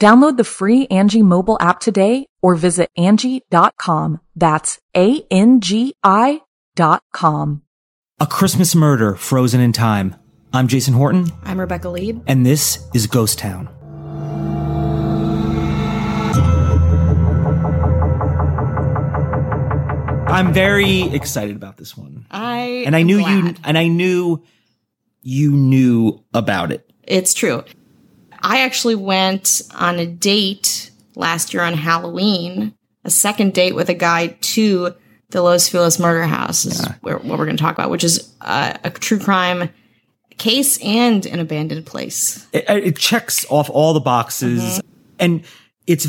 Download the free Angie mobile app today or visit Angie.com. That's A-N-G-I dot com. A Christmas Murder Frozen in Time. I'm Jason Horton, I'm Rebecca Leib. and this is Ghost Town. I'm very excited about this one. I And I am knew you and I knew you knew about it. It's true. I actually went on a date last year on Halloween, a second date with a guy to the Los Feliz murder house, is where, what we're going to talk about, which is uh, a true crime case and an abandoned place. It, it checks off all the boxes and it's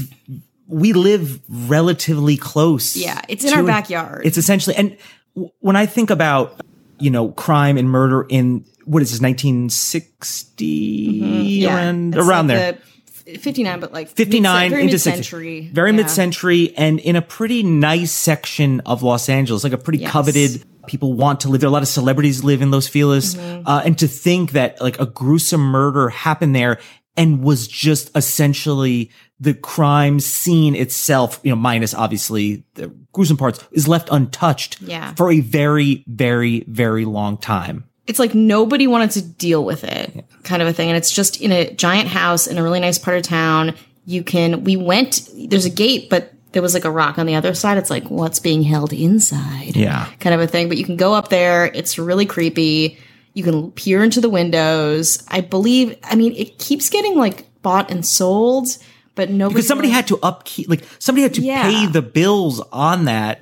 we live relatively close. Yeah, it's in our backyard. It's essentially, and w- when I think about, you know, crime and murder in what is this, 1960 around, Mm-hmm. It's around like there. the 59, but like 59 mid- very into mid-century. 60. Very Yeah. mid-century and in a pretty nice section of Los Angeles, like a pretty Yes. coveted people want to live there. A lot of celebrities live in Los Feliz. Mm-hmm. Uh, and to think that like a gruesome murder happened there and was just essentially the crime scene itself, you know, minus obviously the gruesome parts is left untouched Yeah. for a very, very, very long time. it's like nobody wanted to deal with it kind of a thing. And it's just in a giant house in a really nice part of town. You can we went there's a gate but there was like a rock on the other side. It's like what's being held inside Yeah. kind of a thing. But you can go up there. It's really creepy. You can peer into the windows. I believe i mean it keeps getting like bought and sold but nobody Because somebody had to upkeep, like somebody had to Yeah. pay the bills on that.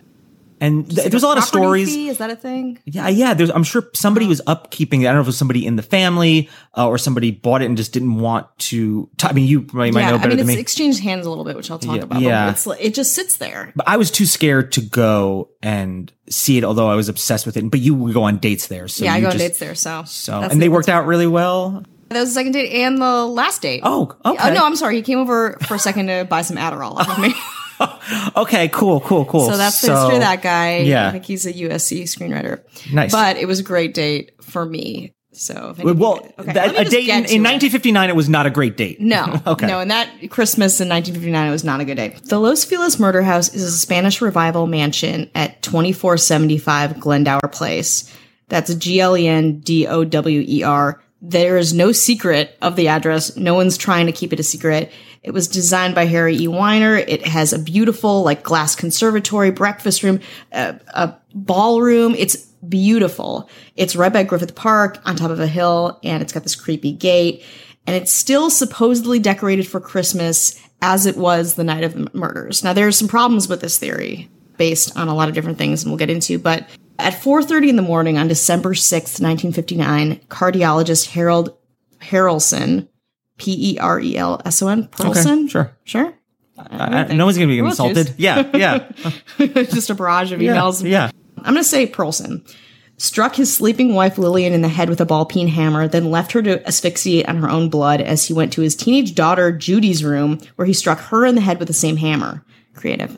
And th- like there's a lot of stories. fee, is that a thing Yeah, yeah. There's, I'm sure somebody was upkeeping it. I don't know if it was somebody in the family uh, or somebody bought it and just didn't want to. T- I mean, you might, might know better i mean than it's me. exchanged hands a little bit which i'll talk Yeah, about yeah. it just sits there but I was too scared to go and see it, although I was obsessed with it. But you would go on dates there, so yeah i go on dates there so So, that's and the- they worked out really well. That was the second date and the last date. Oh, okay. Oh no, I'm sorry. He came over for a second to buy some Adderall off of me. Okay, cool, cool, cool. So that's the history of that guy. yeah. I think he's a USC screenwriter. Nice. But it was a great date for me. So Well, okay, that- a date in, in 1959, it was not a great date. No, Okay. no, and that Christmas in 1959 it was not a good date. The Los Feliz Murder House is a Spanish revival mansion at 2475 Glendower Place. That's G L E N D O W E R. There is no secret of the address. No one's trying to keep it a secret. It was designed by Harry E. Weiner. It has a beautiful, like, glass conservatory, breakfast room, a, a ballroom. It's beautiful. It's right by Griffith Park on top of a hill, and it's got this creepy gate. And it's still supposedly decorated for Christmas as it was the night of the murders. Now, there are some problems with this theory based on a lot of different things, and we'll get into, but at 4.30 in the morning on December 6th, 1959, cardiologist Harold Perelson, P E R E L S O N, Perlson? sure. Sure? I- I- no one's going to be We'll insulted. Yeah, yeah, Just a barrage of yeah, emails. yeah. I'm going to say Perlson. Struck his sleeping wife Lillian in the head with a ball peen hammer, then left her to asphyxiate on her own blood as he went to his teenage daughter Judy's room, where he struck her in the head with the same hammer. Creative.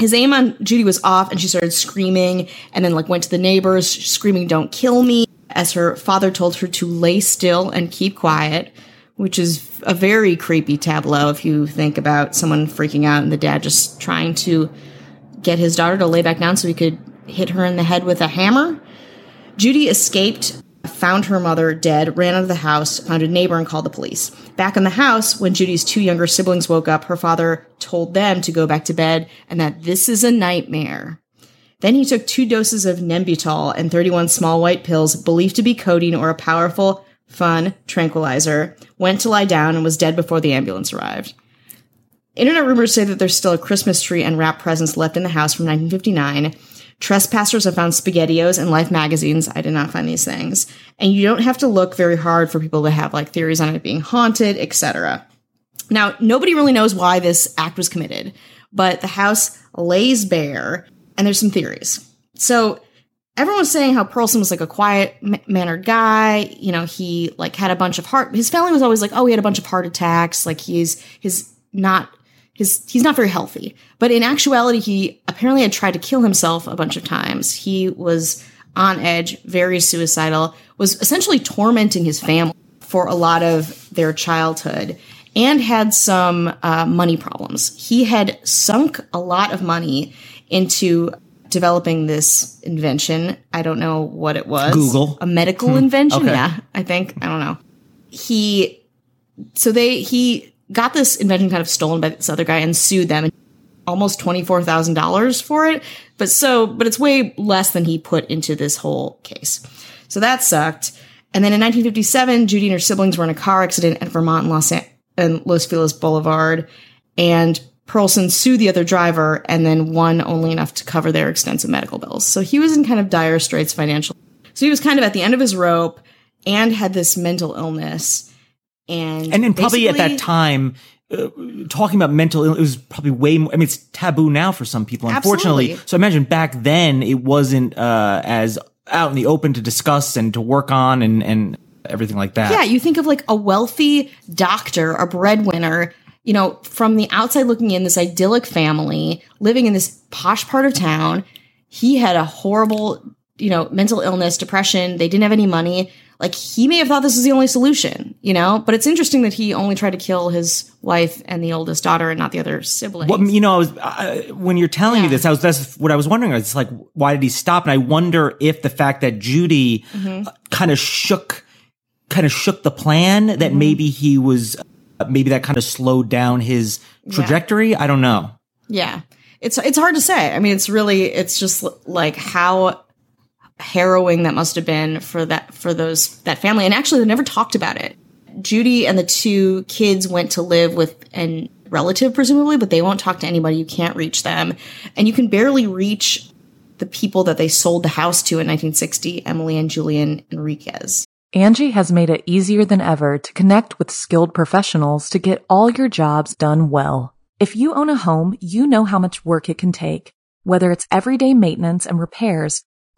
His aim on Judy was off and she started screaming and then like went to the neighbors screaming, don't kill me as her father told her to lay still and keep quiet, which is a very creepy tableau if you think about someone freaking out and the dad just trying to get his daughter to lay back down so he could hit her in the head with a hammer. Judy escaped, found her mother dead, ran out of the house, found a neighbor, and called the police. Back in the house, when Judy's two younger siblings woke up, her father told them to go back to bed and that this is a nightmare. Then he took two doses of Nembutal and 31 small white pills believed to be codeine or a powerful, fun tranquilizer, went to lie down, and was dead before the ambulance arrived. Internet rumors say that there's still a Christmas tree and wrap presents left in the house from 1959. Trespassers have found SpaghettiOs and Life magazines. I did not find these things. And you don't have to look very hard for people to have like theories on it being haunted, etc. Now, nobody really knows why this act was committed, but the house lays bare and there's some theories. So everyone's saying how Pearlson was like a quiet mannered guy. You know, he like had a bunch of heart. His family was always like, oh, he had a bunch of heart attacks. Like he's his not his he's not very healthy. But in actuality, he apparently had tried to kill himself a bunch of times. He was on edge, very suicidal, was essentially tormenting his family for a lot of their childhood and had some uh, money problems. He had sunk a lot of money into developing this invention. I don't know what it was. Google. A medical Hmm. invention. Okay. Yeah, I think. I don't know. He, so they, he got this invention kind of stolen by this other guy and sued them and almost $24,000 for it. But so, but it's way less than he put into this whole case. So that sucked. And then in 1957, Judy and her siblings were in a car accident at Vermont and Los, An- and Los Feliz Boulevard. And Pearlson sued the other driver and then won only enough to cover their extensive medical bills. So he was in kind of dire straits financially. So he was kind of at the end of his rope and had this mental illness. And And then probably at that time, uh, talking about mental illness it was probably way more. I mean, it's taboo now for some people, unfortunately. Absolutely. So imagine back then it wasn't uh, as out in the open to discuss and to work on and and everything like that. Yeah, you think of like a wealthy doctor, a breadwinner, you know, from the outside looking in, this idyllic family living in this posh part of town. He had a horrible, you know, mental illness, depression. They didn't have any money. Like he may have thought this was the only solution, you know, but it's interesting that he only tried to kill his wife and the oldest daughter and not the other siblings. Well, you know, I was uh, when you're telling me this, I was that's what I was wondering. It's like, why did he stop? And I wonder if the fact that Judy Mm-hmm. kind of shook, kind of shook the plan, Mm-hmm. that maybe he was, uh, maybe that kind of slowed down his trajectory. I don't know. Yeah. It's it's hard to say. I mean, it's really it's just like how harrowing that must have been for that for those that family. And actually, they never talked about it. Judy and the two kids went to live with an relative, presumably, but they won't talk to anybody. You can't reach them, and you can barely reach the people that they sold the house to in 1960, Emily and Julian Enriquez. Angie has made it easier than ever to connect with skilled professionals to get all your jobs done well. If you own a home, you know how much work it can take, whether it's everyday maintenance and repairs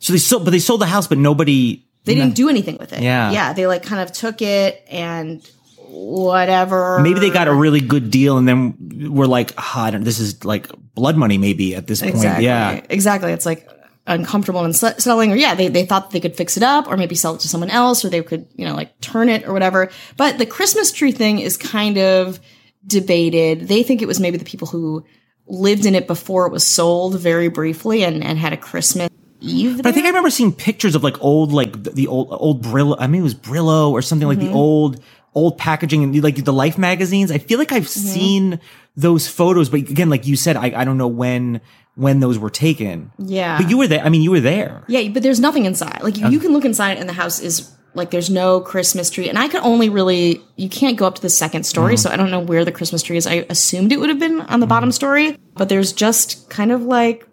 So they sold, but they sold the house, but nobody. They didn't do anything with it. Yeah. yeah. They like kind of took it and whatever. Maybe they got a really good deal, and then we're like, ah, I don't. This is like blood money, maybe at this point. Exactly. Yeah. Exactly. It's like uncomfortable and se- selling, or yeah, they, they thought they could fix it up or maybe sell it to someone else or they could, you know, like turn it or whatever. But the Christmas tree thing is kind of debated. They think it was maybe the people who lived in it before it was sold very briefly and, and had a Christmas Eve. But I think I remember seeing pictures of like old, like the, old, old Brillo. I mean, it was Brillo or something like Mm-hmm. the old old packaging and like the Life magazines. I feel like I've Mm-hmm. seen those photos, but again, like you said, I, I don't know when when those were taken. Yeah. but you were there. I mean, you were there. Yeah, but there's nothing inside. Like you, you can look inside, and the house is like there's no Christmas tree. And I could only really you can't go up to the second story, Mm-hmm. so I don't know where the Christmas tree is. I assumed it would have been on the bottom story, but there's just kind of like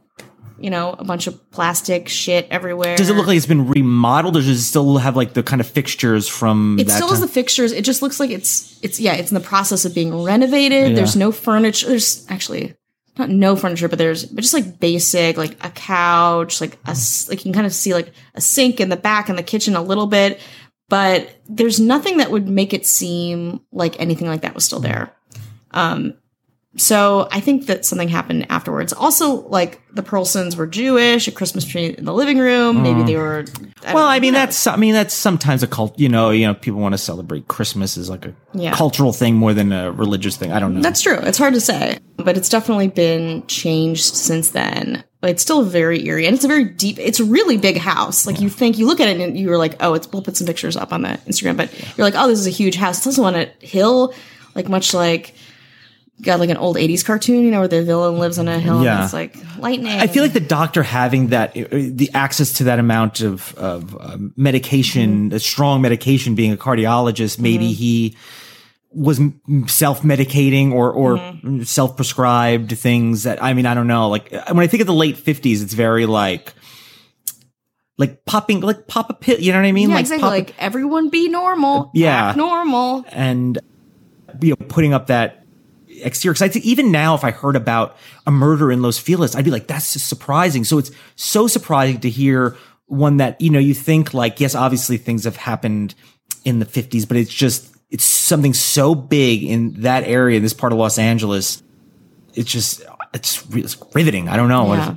you know a bunch of plastic shit everywhere. Does it look like it's been remodeled, or does it still have like the kind of fixtures from? It still has the fixtures. It just looks like it's it's yeah, it's in the process of being renovated. There's no furniture. There's actually not no furniture, but there's but just like basic, like a couch, like a like you can kind of see like a sink in the back and the kitchen a little bit, but there's nothing that would make it seem like anything like that was still there. Um, so I think that something happened afterwards. Also, like the Pearlsons were Jewish, a Christmas tree in the living room. Maybe they were. I Mm. Well. I mean, that's I mean, that's sometimes a cult. You know, you know, people want to celebrate Christmas as like a Yeah. cultural thing more than a religious thing. I don't know. That's true. It's hard to say, but it's definitely been changed since then. But it's still very eerie, and it's a very deep. It's a really big house. Like you think, you look at it and you're like, oh, it's. We'll put some pictures up on the Instagram, but you're like, oh, this is a huge house. It's also on a hill, like much like. Got like an old '80s cartoon, you know, where the villain lives on a hill. Yeah. and it's like lightning. I feel like the doctor having that, uh, the access to that amount of, of um, medication, a strong medication, being a cardiologist, maybe he was self medicating or, or self prescribed things that, I mean, I don't know. Like when I think of the late fifties, it's very like, like popping, like pop a pill, you know what I mean? yeah, like exactly. Like everyone be normal. Yeah. act normal. and you know putting up that exterior because I think even now if I heard about a murder in Los Feliz I'd be like that's just surprising so it's so surprising to hear one that you know you think like yes obviously things have happened in the 50s but it's just it's something so big in that area in this part of Los Angeles it's just it's, it's riveting I don't know Yeah.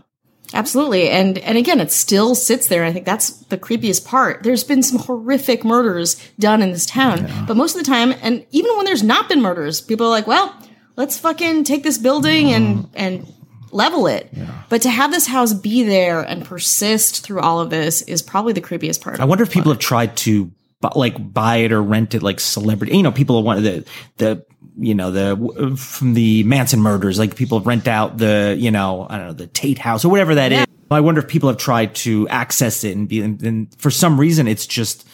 Absolutely. And and again, it still sits there. I think that's the creepiest part. There's been some horrific murders done in this town. But most of the time, and even when there's not been murders, people are like, well, let's fucking take this building and mm-hmm. and level it. But to have this house be there and persist through all of this is probably the creepiest part. I wonder if people have tried to bu- like buy it or rent it like celebrity. You know, people want the the you know the from the Manson murders. Like people rent out the you know I don't know the Tate House or whatever that is. I wonder if people have tried to access it and be and, and for some reason it's just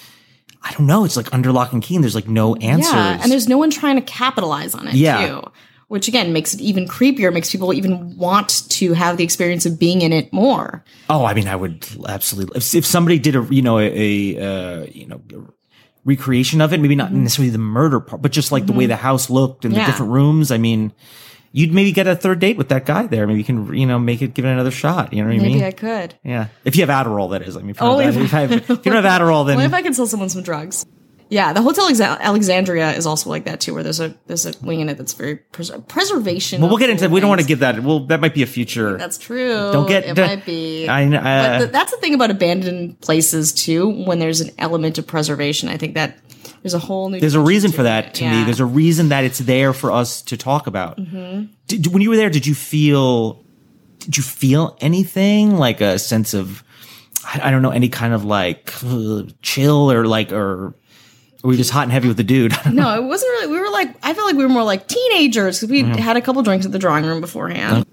I don't know. It's like under lock and key and there's like no answers. Yeah, and there's no one trying to capitalize on it Yeah. too. Which again makes it even creepier, makes people even want to have the experience of being in it more. Oh, I mean, I would absolutely. If, if somebody did a, you know, a, a uh, you know, recreation of it, maybe not necessarily the murder part, but just like the way the house looked and Mm-hmm. Yeah. the different rooms. I mean, you'd maybe get a third date with that guy there. Maybe you can, you know, make it, give it another shot. You know what I mean? Maybe? I could. yeah. If you have Adderall, that is. I mean, if you, Oh, don't, have, if if, I have, if you don't have Adderall, then Well, if I can sell someone some drugs. Yeah, the Hotel Exa- Alexandria is also like that too, where there's a there's a wing in it that's very pres- preservation. well, we'll get into. cool We don't want to give that. Well, that might be a future. That's true. Don't get- it might be. I uh, but th- that's the thing about abandoned places too. When there's an element of preservation, I think that there's a whole new. There's a reason for that it. to me. There's a reason that it's there for us to talk about. Mm-hmm. Did, when you were there, did you feel? Did you feel anything like a sense of? I, don't know any kind of like chill or like or. Were we just hot and heavy with the dude? no, it wasn't really. We were like, I felt like we were more like teenagers because we Mm-hmm. had a couple drinks at the drawing room beforehand,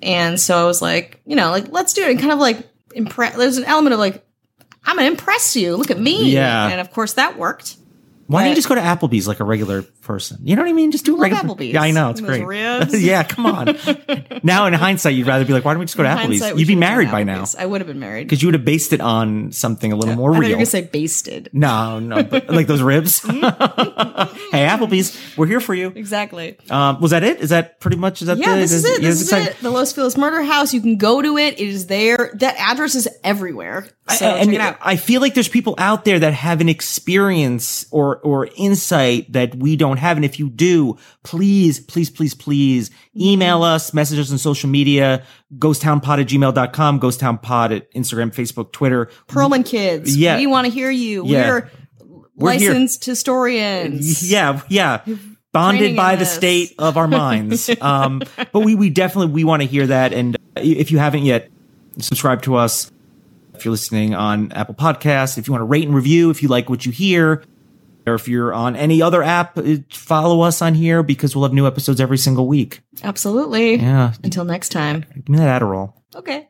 and so I was like, you know, like let's do it. And kind of like impress. There's an element of like, I'm gonna impress you. Look at me. Yeah. and of course that worked. Why don't you just go to Applebee's like a regular person? You know what I mean? Just do love regular. Applebee's. Yeah, I know it's Those great. ribs. yeah, come on. now in hindsight, you'd rather be like, why don't we just go to Applebee's? hindsight, we You'd be should've done married by now Applebee's. I would have been married. because you would have based it on something a little more I thought you real. gonna say basted. No, no, but like those ribs. Mm-hmm. hey, Applebee's, we're here for you. Exactly. Um, was that it? Is that pretty much? Is that Yeah, the, this is it. yeah, This is exciting. it. The Los Feliz Murder House. You can go to it. It is there. That address is everywhere. So and check it out. I feel like there's people out there that have an experience or or insight that we don't have. And if you do, please, please, please, please email us, message us on social media, ghosttownpod at gmail.com, ghosttownpod at Instagram, Facebook, Twitter. Perlman kids. Yeah. We want to hear you. Yeah. We're, We're here. licensed historians. Yeah, yeah. Bonded by the this. state of our minds. um, but we, we definitely, we want to hear that. And if you haven't yet, subscribe to us. If you're listening on Apple Podcasts, if you want to rate and review, if you like what you hear, Or if you're on any other app, uh, follow us on here because we'll have new episodes every single week. Absolutely. Yeah. Until next time. Give me that Adderall. Okay.